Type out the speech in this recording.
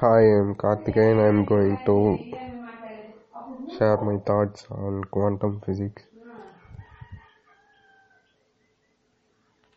Hi, I'm Karthikeyan. I'm going to share my thoughts on quantum physics.